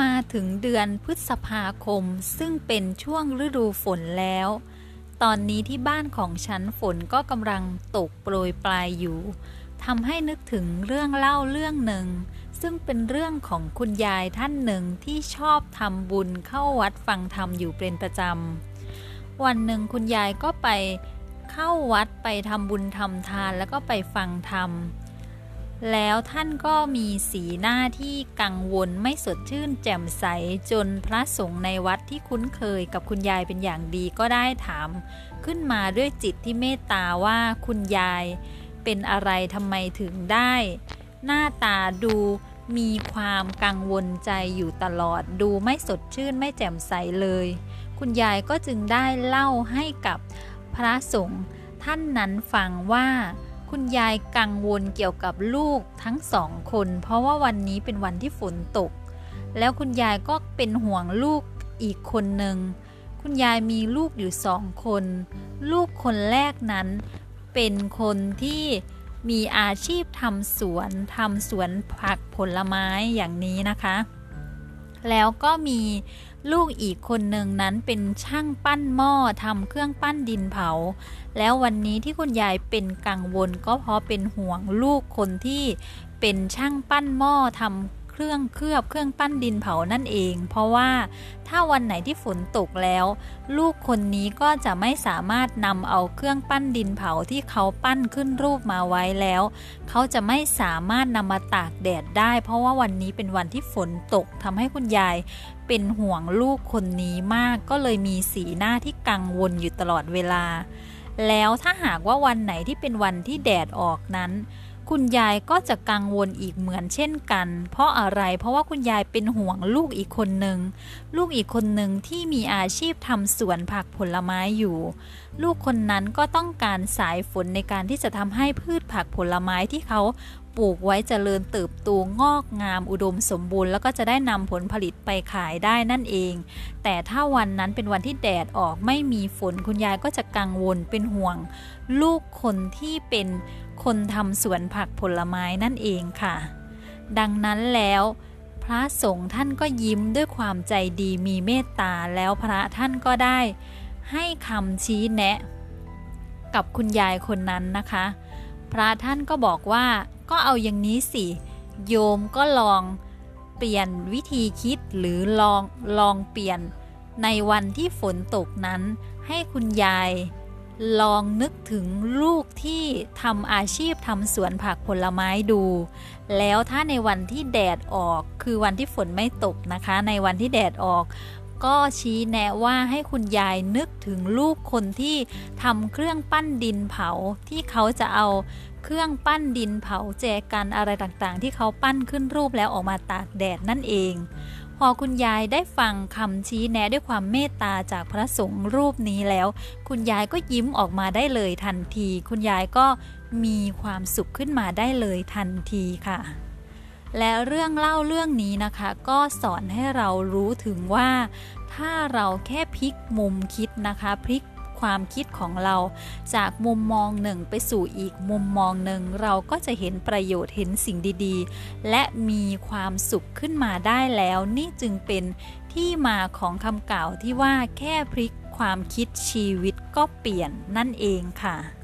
มาถึงเดือนพฤษภาคมซึ่งเป็นช่วงฤดูฝนแล้ว ตอนนี้ที่บ้านของฉันฝนก็กำลังตกโปรยปลายอยู่ทำให้นึกถึงเรื่องเล่าเรื่องหนึ่ง ซึ่งเป็นเรื่องของคุณยายท่านหนึ่งที่ชอบทำบุญเข้าวัดฟังธรรมอยู่เป็นประจำ วันหนึ่งคุณยายก็ไปเข้าวัดไปทำบุญทำทานแล้วก็ไปฟังธรรม แล้วท่านก็มีสีหน้าที่กังวลไม่สดชื่นแจ่มใสจนพระสงฆ์ในวัดที่คุ้นเคยกับคุณยายเป็นอย่างดีก็ได้ถาม ขึ้นมาด้วยจิตที่เมตตาว่าคุณยายเป็นอะไรทำไมถึงได้ หน้าตาดูมีความกังวลใจอยู่ตลอดดูไม่สดชื่นไม่แจ่มใสเลย คุณยายก็จึงได้เล่าให้กับพระสงฆ์ท่านนั้นฟังว่า คุณยายกังวลเกี่ยวกับลูกทั้งสองคน เพราะว่าวันนี้เป็นวันที่ฝนตก แล้วคุณยายก็เป็นห่วงลูกอีกคนหนึ่ง คุณยายมีลูกอยู่สองคน ลูกคนแรกนั้นเป็นคนที่มีอาชีพทำสวนทำสวนผักผลไม้อย่างนี้นะคะ แล้วก็มี ลูกอีกคนหนึ่งนั้นเป็นช่างปั้นหม้อทำเครื่องปั้นดินเผา แล้ววันนี้ที่คุณยายเป็นกังวลก็เพราะเป็นห่วงลูกคนที่เป็นช่างปั้นหม้อทำ เครื่องเคลือบเครื่องปั้นดินเผานั่นเอง เพราะว่าถ้าวันไหนที่ฝนตกแล้ว ลูกคนนี้ก็จะไม่สามารถนำเอาเครื่องปั้นดินเผาที่เขาปั้นขึ้นรูปมาไว้แล้ว เขาจะไม่สามารถนำมาตากแดดได้ เพราะว่าวันนี้เป็นวันที่ฝนตกทำให้คุณยายเป็นห่วงลูกคนนี้มากก็เลยมีสีหน้าที่กังวลอยู่ตลอดเวลา แล้วถ้าหากว่าวันไหนที่เป็นวันที่แดดออกนั้น คุณยายก็จะกังวลอีกเหมือนเช่นกัน เพราะอะไรเพราะว่าคุณยายเป็นห่วงลูกอีกคนหนึ่งลูกอีกคนหนึ่งที่มีอาชีพทำสวนผักผลไม้อยู่ ลูกคนนั้นก็ต้องการสายฝนในการที่จะทำให้พืชผักผลไม้ที่เขา ปลูกไว้เจริญเติบโตงอกงามอุดมสมบูรณ์ แล้วก็จะได้นำผลผลิตไปขายได้นั่นเอง แต่ถ้าวันนั้นเป็นวันที่แดดออกไม่มีฝนคุณยายก็จะกังวลเป็นห่วง ลูกคนที่เป็นคนทำสวนผักผลไม้นั่นเองค่ะ ดังนั้นแล้วพระสงฆ์ท่านก็ยิ้มด้วยความใจดีมีเมตตาแล้วพระท่านก็ได้ ให้คำชี้แนะ กับคุณยายคนนั้นนะคะ พระท่านก็บอกว่าก็เอาอย่างนี้สิ โยมก็ลองเปลี่ยนวิธีคิดหรือลองลองเปลี่ยนในวันที่ฝนตกนั้น ให้คุณยายลองนึกถึงลูกที่ทำอาชีพทำสวนผักผลไม้ดู แล้วถ้าในวันที่แดดออกคือวันที่ฝนไม่ตกนะคะ ในวันที่แดดออก ก็ชี้แนะว่าให้คุณยายนึกถึงลูกคนที่ทำเครื่องปั้นดินเผาที่เขาจะเอาเครื่องปั้นดินเผาแจกันอะไรต่างๆ ที่เขาปั้นขึ้นรูปแล้วออกมาตากแดดนั่นเอง พอคุณยายได้ฟังคำชี้แนะด้วยความเมตตาจากพระสงฆ์รูปนี้แล้ว คุณยายก็ยิ้มออกมาได้เลยทันที คุณยายก็มีความสุขขึ้นมาได้เลยทันทีค่ะ และเรื่องเล่าเรื่องนี้นะคะ ก็สอนให้เรารู้ถึงว่า ถ้าเราแค่พลิกมุมคิดนะคะพลิกความคิดของเราจากมุมมองหนึ่งไปสู่อีกมุมมองหนึ่งเราก็จะเห็นประโยชน์เห็นสิ่งดีๆ และมีความสุขขึ้นมาได้แล้ว นี่จึงเป็นที่มาของคำกล่าวที่ว่าแค่พลิกความคิดชีวิตก็เปลี่ยนนั่นเองค่ะ